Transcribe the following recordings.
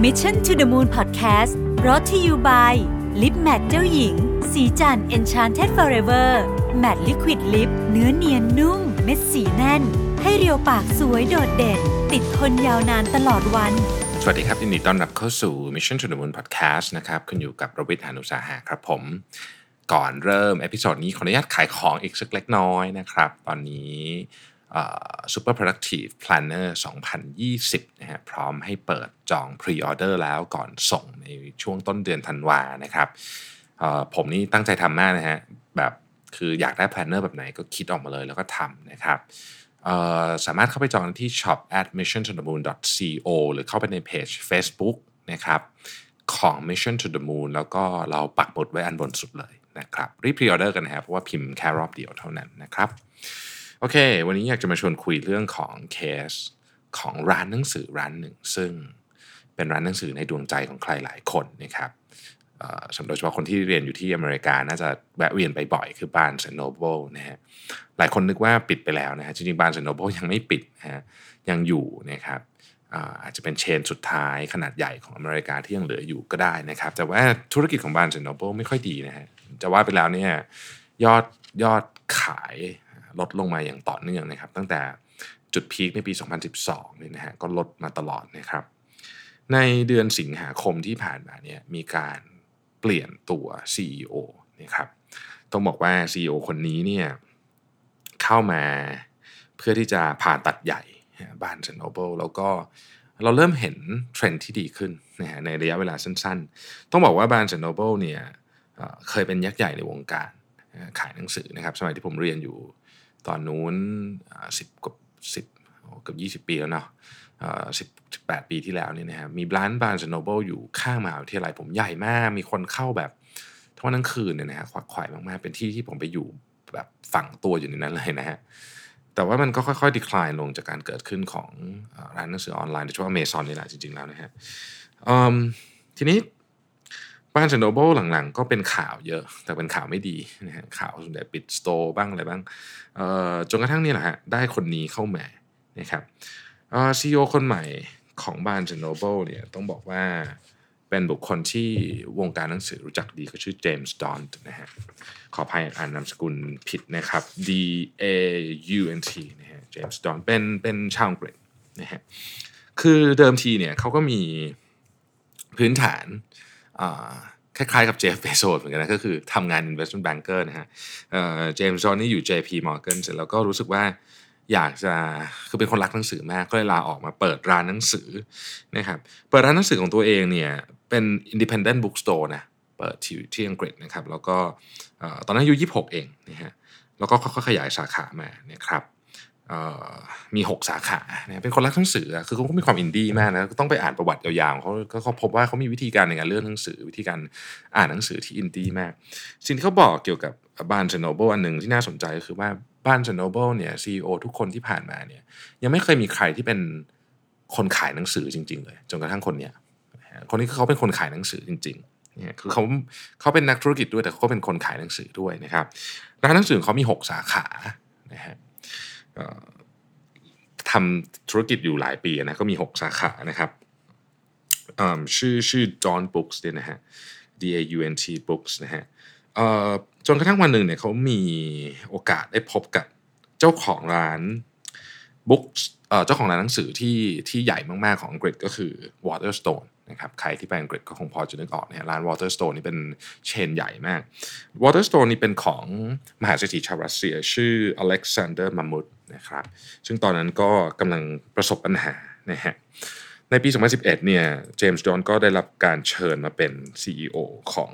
Mission to the Moon Podcast brought to you by ลิปแมทเจ้าหญิง ศรีจันทร์ Enchanted Forever Matte Liquid Lip เนื้อเนียนนุ่ม เม็ดสีแน่น ให้เรียวปากสวยโดดเด่น ติดทนยาวนานตลอดวัน สวัสดีครับยินดีต้อนรับเข้าสู่ Mission to the Moon Podcast นะครับคุณอยู่กับรวิศ หาญอุตสาหะครับผม ก่อนเริ่ม episode นี้ขออนุญาตขายของอีกสักเล็กน้อยนะครับ ตอนนี้ Super Productive Planner 2020นะฮะพร้อมให้เปิดจอง Pre-Order แล้วก่อนส่งในช่วงต้นเดือนธันวานะครับผมนี่ตั้งใจทำมากนะฮะแบบคืออยากได้ Planner แบบไหนก็คิดออกมาเลยแล้วก็ทำนะครับสามารถเข้าไปจองที่ shop at mission to the moon co หรือเข้าไปในเพจ Facebook นะครับของ Mission to the Moon แล้วก็เราปักหมุดไว้อันบนสุดเลยนะครับ รีบพรีออเดอร์กันนะครับเพราะว่าพิมพ์แค่รอบเดียวเท่านั้นนะครับ โอเค วันนี้อยากจะมาชวนคุยเรื่องของเคสของร้านหนังสือร้านหนึ่ง ซึ่งเป็นร้านหนังสือในดวงใจของใครหลายคนนะครับสำหรับโดยเฉพาะคนที่เรียนอยู่ที่อเมริกา น่าจะแวะเวียนไปบ่อยคือ Barnes & Noble นะฮะ หลายคนนึกว่าปิดไปแล้วนะฮะ จริงๆ Barnes & Noble ยังไม่ปิดนะฮะ ยังอยู่นะครับอาจจะเป็น chain สุดท้ายขนาดใหญ่ของอเมริกาที่ยังเหลืออยู่ก็ได้นะครับ แต่ว่าธุรกิจของ Barnes & Noble ไม่ค่อยดีนะฮะ จะว่าไปแล้วเนี่ยยอดยอดขาย ลดลงมาอย่างต่อเนื่องนะครับ ตั้งแต่จุด peak ในปี 2012เนี่ยนะฮะก็ลดมาตลอดนะครับ ในเดือนสิงหาคมที่ผ่านมาเนี่ยมีการเปลี่ยนตัว CEO นะครับต้องบอกว่า CEO คนนี้เนี่ยเข้ามาเพื่อที่จะผ่าตัดใหญ่ Barnes & Noble แล้วก็เราเริ่มเห็นเทรนด์ที่ดีขึ้นนะฮะในระยะเวลาสั้นๆ ต้องบอกว่า Barnes & Noble เนี่ยเคยเป็นยักษ์ใหญ่ในวงการขายหนังสือนะครับ สมัยที่ผมเรียนอยู่ ตอนนู้นสิบกว่าสิบเกือบยี่สิบปีแล้วเนาะสิบแปดปีที่แล้วเนี่ยนะฮะมีร้าน Barnes & Noble อยู่ข้างมหาวิทยาลัยผมใหญ่มาก มีคนเข้าแบบทั้งวันทั้งคืนเนี่ยนะฮะคึกคักมากๆ เป็นที่ที่ผมไปอยู่แบบฝังตัวอยู่ในนั้นเลยนะฮะแต่ว่ามันก็ค่อยๆ decline ลงจากการเกิดขึ้นของร้านหนังสือออนไลน์โดยเฉพาะ Amazon นี่แหละจริงๆแล้วนะฮะทีนี้ บ้าน n o โ l e หลังๆ ก็เป็นข่าวเยอะ แต่เป็นข่าวไม่ดีนะฮะข่าวส่วนใหญ่ปิดสโตร์บ้างอะไรบ้างจนกระทั่งนี่แหละฮะได้คนนี้เข้ามานะครับเอ่อซีอคนใหม่ของบ้าน n o โ l e เนี่ยต้องบอกว่าเป็นบุคคลที่วงการหนังสือรู้จักดีก็ชื่อเจมส์ดอนนะฮะขออภัยอ่านนามสกุลผิดนะครับ D A U N T นะฮะเจมส์ดอนเป็นเป็นชาวอังกฤษนะฮะคือเดิมทีเนี่ยเขาก็มีพื้นฐาน คล้ายๆกับเจฟเบโซสเหมือนกันนะก็คือทำงาน investment banker นะฮะเจมส์ดอนนี่อยู่ JP Morgan เสร็จแล้วก็รู้สึกว่าอยากจะคือเป็นคนรักหนังสือมากก็เลยลาออกมาเปิดร้านหนังสือนะครับเปิดร้านหนังสือของตัวเองเนี่ยเป็น independent bookstore นะเปิดที่ที่อังกฤษนะครับแล้วก็ตอนนั้นอายุ26 เองนะฮะแล้วก็ค่อยๆขยายสาขามานะครับ มี6สาขานะเป็นคนรักหนังสือคือเขาก็มีความอินดี้มากนะต้องไปอ่านประวัติยาวๆเขาเขาพบว่าเขามีวิธีการในการเลือกหนังสือ วิธีการอ่านหนังสือที่อินดี้มาก สิ่งที่เขาบอกเกี่ยวกับ Barnes & Noble อันหนึ่งที่น่าสนใจก็คือว่า Barnes & Noble เนี่ย CEO ทุกคนที่ผ่านมาเนี่ยยังไม่เคยมีใครที่เป็นคนขายหนังสือจริง ๆ เลยจนกระทั่งคนเนี้ยคนนี้เขาเป็นคนขายหนังสือจริงๆเนี่ยคือเขาเขาเป็นนักธุรกิจด้วยแต่เขาก็เป็นคนขายหนังสือด้วยนะครับร้านหนังสือเขามี 6 สาขานะฮะ ทำธุรกิจอยู่หลายปีนะก็มี 6 สาขานะครับชื่อชื่อ John Books เนี่ยนะฮะ D A U N T Books นะฮะจนกระทั่งวันหนึ่งเนี่ยเขามีโอกาสได้พบกับเจ้าของร้าน Books เอ่อเจ้าของร้านหนังสือที่ที่ใหญ่มาก ๆ ของอังกฤษก็คือ Waterstone นะครับใครที่ไปอังกฤษก็คงพอจะนึกออกนะฮะร้าน Waterstone นี่เป็นเชนใหญ่มาก Waterstone นี่เป็นของมหาเศรษฐีชาวรัสเซีย ชื่ออเล็กซานเดอร์มามุดนะครับซึ่งตอนนั้นก็กำลังประสบปัญหานะฮะในปี 2011 เนี่ยเจมส์จอห์นก็ได้รับการเชิญมาเป็น CEO ของ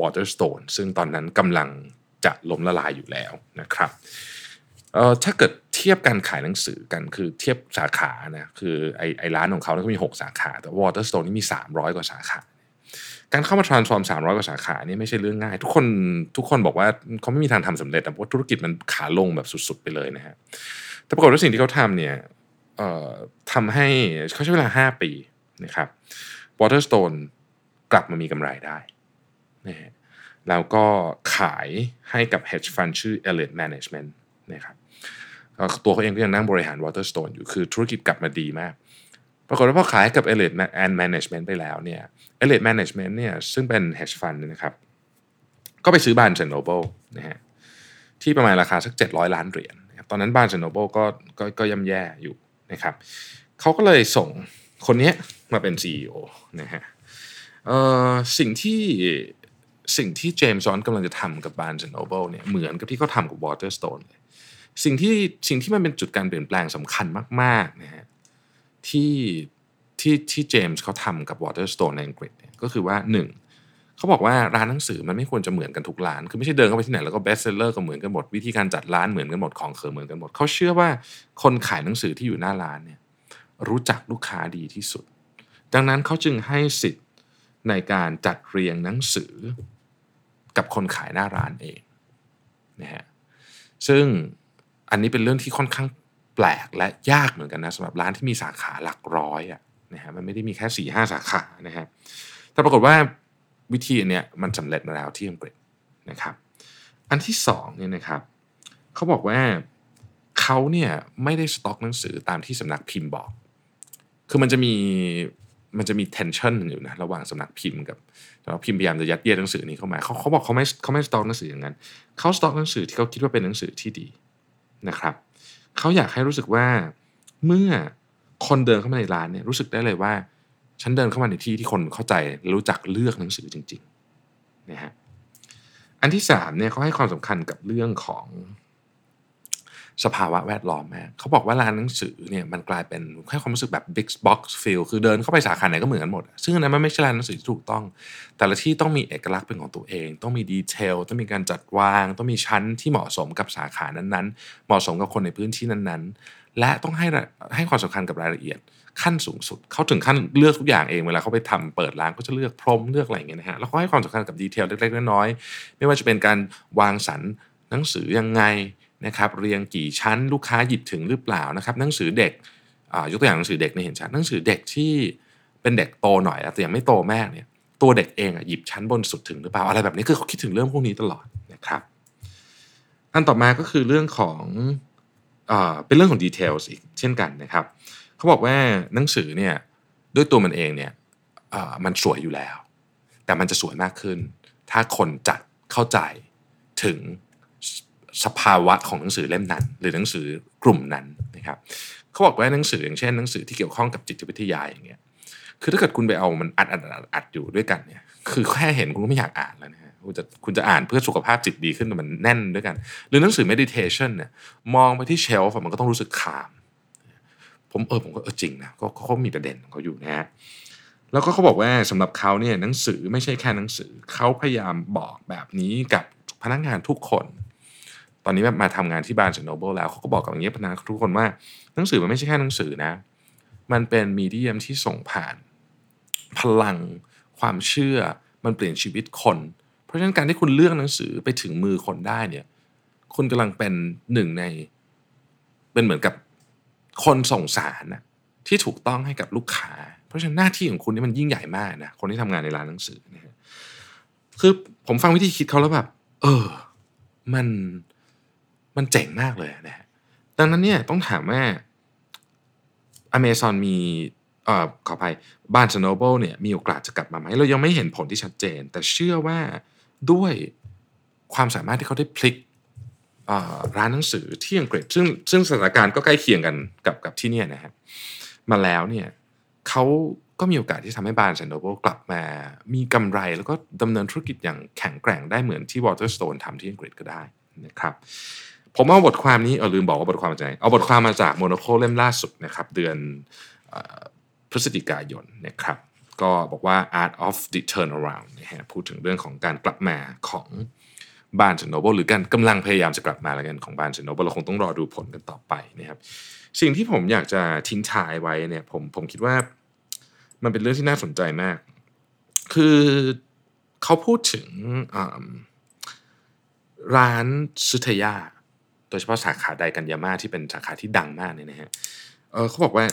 Waterstone ซึ่งตอนนั้นกำลังจะล้มละลายอยู่แล้วนะครับถ้าเกิด เทียบการขายหนังสือกันคือเทียบสาขานะคือไอไอร้านของเขาเนี่ยก็มี 6 สาขา แต่ Waterstone นี่มี 300 กว่าสาขาการเข้ามา transform 300 กว่าสาขานี่ไม่ใช่เรื่องง่าย ทุกคนทุกคนบอกว่าเขาไม่มีทางทำสำเร็จแต่เพราะธุรกิจมันขาลงแบบสุดๆไปเลยนะฮะแต่ปรากฏว่าสิ่งที่เขาทำเนี่ยเอ่อทำให้เขาใช้เวลา 5 ปีนะครับ Waterstone กลับมามีกำไรได้นะฮะแล้วก็ขายให้กับ hedge fund ชื่อ Elliott Management นะครับ ตัวเขาเองก็ยังนั่งบริหาร Waterstone อยู่คือธุรกิจกลับมาดีมาก ปรากฏว่าพอขายกับ Elite and Management ไปแล้วเนี่ย Elite Management เนี่ยซึ่งเป็น hedge fund นะครับ ก็ไปซื้อ Barnes Noble นะฮะที่ประมาณราคาสัก 700 ล้านเหรียญตอนนั้น Barnes Noble ก็ก็ก็ย่ำแย่อยู่นะครับเขาก็เลยส่งคนนี้มาเป็น CEO นะฮะสิ่งที่สิ่งที่เจมส์ซอนกำลังจะทำกับ Barnes Noble เนี่ยเหมือนกับที่เขาทำกับ Waterstone เลย สิ่งที่สิ่งที่มันเป็นจุดการเปลี่ยนแปลงสำคัญมากๆนะฮะที่ที่ที่เจมส์เขาทำกับ Waterstone ในอังกฤษก็คือว่าหนึ่งเขาบอกว่าร้านหนังสือมันไม่ควรจะเหมือนกันทุกร้าน คือไม่ใช่เดินเข้าไปที่ไหนแล้วก็เบสเซลเลอร์ก็เหมือนกันหมด วิธีการจัดร้านเหมือนกันหมดของเขิเหมือนกันหมดเขาเชื่อว่าคนขายหนังสือที่อยู่หน้าร้านเนี่ยรู้จักลูกค้าดีที่สุด ดังนั้นเขาจึงให้สิทธิ์ในการจัดเรียงหนังสือกับคนขายหน้าร้านเองนะฮะซึ่ง อันนี้เป็นเรื่องที่ค่อนข้างแปลกและยากเหมือนกันนะสำหรับร้านที่มีสาขาหลักร้อยอะนะฮะมันไม่ได้มีแค่สี่ห้าสาขานะฮะแต่ปรากฏว่าวิธีอันเนี้ยมันสำเร็จมาแล้วที่อังกฤษนะครับ อันที่สองเนี่ยนะครับเขาบอกว่าเขาเนี่ยไม่ได้สต็อกหนังสือตามที่สำนักพิมพ์บอก คือมันจะมีมันจะมี tension อยู่นะระหว่างสำนักพิมพ์กับเราพิมพ์พยายามจะยัดเยียดหนังสือนี้เข้ามาเขาเขาบอกเขาไม่เขาไม่สต็อกหนังสืออย่างนั้นเขาสต็อกหนังสือที่เขาคิดว่าเป็นหนังสือที่ดี นะครับเขาอยากให้รู้สึกว่าเมื่อคนเดินเข้ามาในร้านเนี่ยรู้สึกได้เลยว่า ฉันเดินเข้ามาในที่ที่คนเข้าใจรู้จักเลือกหนังสือจริงๆนะฮะอันที่สามเนี่ยเขาให้ความสำคัญกับเรื่องของ สภาวะแวดล้อมแม่เขาบอกว่าร้านหนังสือเนี่ยมันกลายเป็นแค่ความรู้สึกแบบ big box feel คือเดินเข้าไปสาขาไหนก็เหมือนกันหมด ซึ่งอันนั้นมันไม่ใช่ร้านหนังสือที่ถูกต้อง แต่ละที่ต้องมีเอกลักษณ์เป็นของตัวเอง ต้องมีดีเทลต้องมีการจัดวาง ต้องมีชั้นที่เหมาะสมกับสาขานั้นๆ เหมาะสมกับคนในพื้นที่นั้นๆ และต้องให้ให้ความสำคัญกับรายละเอียด ขั้นสูงสุดเขาถึงขั้นเลือกทุกอย่างเองเวลาเขาไปทำเปิดร้านก็จะเลือกพรมเลือกอะไรอย่างเงี้ยนะฮะแล้วก็ให้ความสำคัญกับดีเทลเล็กๆน้อยๆไม่ว่าจะเป็นการวางสรรหนังสือยังไง นะครับเรียงกี่ชั้นลูกค้าหยิบถึงหรือเปล่านะครับหนังสือเด็กยกตัวอย่างหนังสือเด็กในเห็นชัดหนังสือเด็กที่เป็นเด็กโตหน่อยแต่ยังไม่โตแม่เนี่ยตัวเด็กเองอะหยิบชั้นบนสุดถึงหรือเปล่าอะไรแบบนี้คือเขาคิดถึงเรื่องพวกนี้ตลอดนะครับอันต่อมาก็คือเรื่องของเอเป็นเรื่องของดีเทลอีกเช่นกันนะครับเขาบอกว่าหนังสือเนี่ยด้วยตัวมันเองเนี่ยมันสวยอยู่แล้ว แต่มันจะสวยมากขึ้น ถ้าคนจัดเข้าใจถึง สภาวะของหนังสือเล่มนั้น หรือหนังสือกลุ่มนั้นนะครับเขาบอกว่าหนังสืออย่างเช่นหนังสือที่เกี่ยวข้องกับจิตวิทยาอย่างเงี้ยคือถ้าเกิดคุณไปเอามันอัดอัดอัดอัดอยู่ด้วยกันเนี่ยคือแค่เห็นคุณก็ไม่อยากอ่านแล้วนะฮะคุณจะคุณจะอ่านเพื่อสุขภาพจิตดีขึ้นมันแน่นด้วยกัน หรือหนังสือ meditation เนี่ยมองไปที่เชลฟ์มันก็ต้องรู้สึกคาม ผมเออผมก็เออจริงนะก็เขามีประเด็นของเขาอยู่นะฮะแล้วก็เขาบอกว่าสำหรับเขาเนี่ยหนังสือไม่ใช่แค่หนังสือเขาพยายามบอกแบบนี้กับพนักงานทุกคน ตอนนี้มาทำงานที่บาร์นโนเบิลแล้วเขาก็บอกกับอย่างนี้ยพนักทุกคนว่าหนังสือมันไม่ใช่แค่หนังสือนะ มันเป็นมีเดียมที่ส่งผ่าน พลังความเชื่อมันเปลี่ยนชีวิตคน เพราะฉะนั้นการที่คุณเลือกหนังสือไปถึงมือคนได้เนี่ยคุณกำลังเป็นหนึ่งใน เป็นเหมือนกับคนส่งสารนะที่ถูกต้องให้กับลูกค้า เพราะฉะนั้นหน้าที่ของคุณนี่มันยิ่งใหญ่มากนะคนที่ทำงานในร้านหนังสือนะคือผมฟังวิธีคิดเขาแล้วแบบ เออ มัน มันเจ๋งมากเลยนะฮะดังนั้นเนี่ยต้องถามว่า Amazon มีเอ่อขออภัยบ้านสโนโบเนี่ยมีโอกาสจะกลับมาไหมเรายังไม่เห็นผลที่ชัดเจน แต่เชื่อว่าด้วยความสามารถที่เขาได้พลิกร้านหนังสือที่อังกฤษซึ่งซึ่งสถานการณ์ก็ใกล้เคียงกันกับกับที่นี่นะฮะมาแล้วเนี่ยเขาก็มีโอกาสที่ทำให้บานแซนโดโบกลับมา มีกำไรแล้วก็ดำเนินธุรกิจอย่างแข็งแกร่งได้เหมือนที่ Waterstones ทำที่อังกฤษก็ได้นะครับ ผมเอาบทความนี้เอาลืมบอกว่าบทความมาจากไหนเอาบทความมาจาก Monocle เล่มล่าสุดนะครับ เดือนพฤศจิกายนนะครับ ก็บอกว่า art of the turnaround นะฮะพูดถึงเรื่องของการกลับมาของ Barnes & Noble หรือการกำลังพยายามจะกลับมาแล้วกันของ Barnes & Noble เราคงต้องรอดูผลกันต่อไปนะครับ สิ่งที่ผมอยากจะทิ้งท้ายไว้เนี่ยผมผมคิดว่ามันเป็นเรื่องที่น่าสนใจมาก คือเขาพูดถึงร้านซุทยา โดยเฉพาะสาขาใดกันยาม่าที่เป็นสาขาที่ดังมากเนี่ยนะฮะเเขาบอกว่า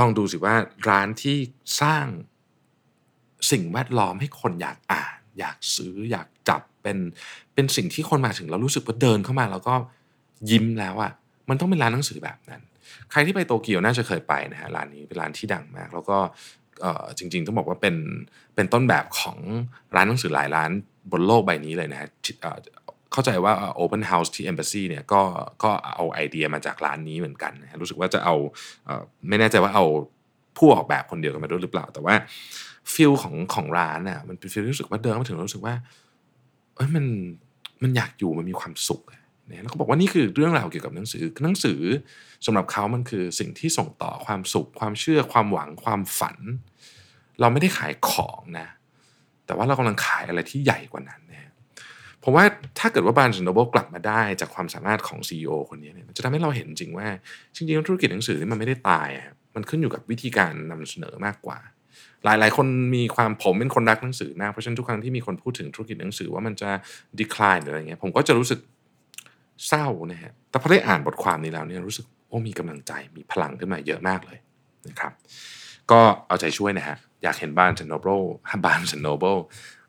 ลองดูสิว่าร้านที่สร้างสิ่งแวดล้อมให้คนอยากอ่าน อยากซื้ออยากจับเป็นเป็นสิ่งที่คนมาถึงเรารู้สึกว่าเดินเข้ามาแล้วก็ยิ้มแล้วอะ่ะมันต้องเป็นร้านหนังสือแบบนั้น ใครที่ไปโตเกียวน่าจะเคยไปนะฮะร้านนี้เป็นร้านที่ดังมาก แล้วก็จริงๆต้องบอกว่าเป็นเป็นต้นแบบของร้านหนังสือหลายร้านบนโลกใบนี้เลยนะฮะ เข้าใจว่า Open House ที่ Embassy เนี่ยก็ก็เอาไอเดียมาจากร้านนี้เหมือนกันนะรู้สึกว่าจะเอาไม่แน่ใจว่าเอาผู้ออกแบบคนเดียวกันมาด้วยหรือเปล่า แต่ว่า feel ของของร้านน่ะมันเป็น feel รู้สึกว่าเดินมาถึงรู้สึกว่าเอ้ยมันมันอยากอยู่มันมีความสุขเนี่ยแล้วเขาบอกว่านี่คือเรื่องราวเกี่ยวกับหนังสือหนังสือสำหรับเขามันคือสิ่งที่ส่งต่อความสุข ความเชื่อความหวังความฝัน เราไม่ได้ขายของนะ แต่ว่าเรากำลังขายอะไรที่ใหญ่กว่านั้น ผมว่าถ้าเกิดว่าบานส์โนเบิลกลับมาได้จากความสามารถของ CEO คนนี้เนี่ยมันจะทำให้เราเห็นจริงว่า จริงๆธุรกิจหนังสือนี่มันไม่ได้ตายมันขึ้นอยู่กับวิธีการนำเสนอมากกว่า หลายๆ คนมีความผมเป็นคนรักหนังสือมากเพราะฉะนั้นทุกครั้งที่มีคนพูดถึงธุรกิจหนังสือว่ามันจะ decline หรืออะไรเงี้ยผมก็จะรู้สึกเศร้านะฮะแต่พอได้อ่านบทความนี้แล้วเนี่ยรู้สึกโอ้มีกำลังใจมีพลังขึ้นมาเยอะมากเลยนะครับก็เอาใจช่วยนะฮะอยากเห็นบ้านเซนโนเบิลบ้านเซนโนเบิล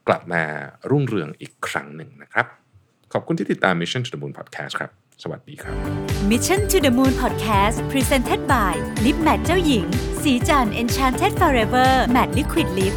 กลับมารุ่งเรืองอีกครั้งหนึ่งนะครับ ขอบคุณที่ติดตาม Mission to the Moon Podcast ครับ สวัสดีครับ Mission to the Moon Podcast Presented by Lip Matte เจ้าหญิง สีจัน Enchanted Forever Matte Liquid Lip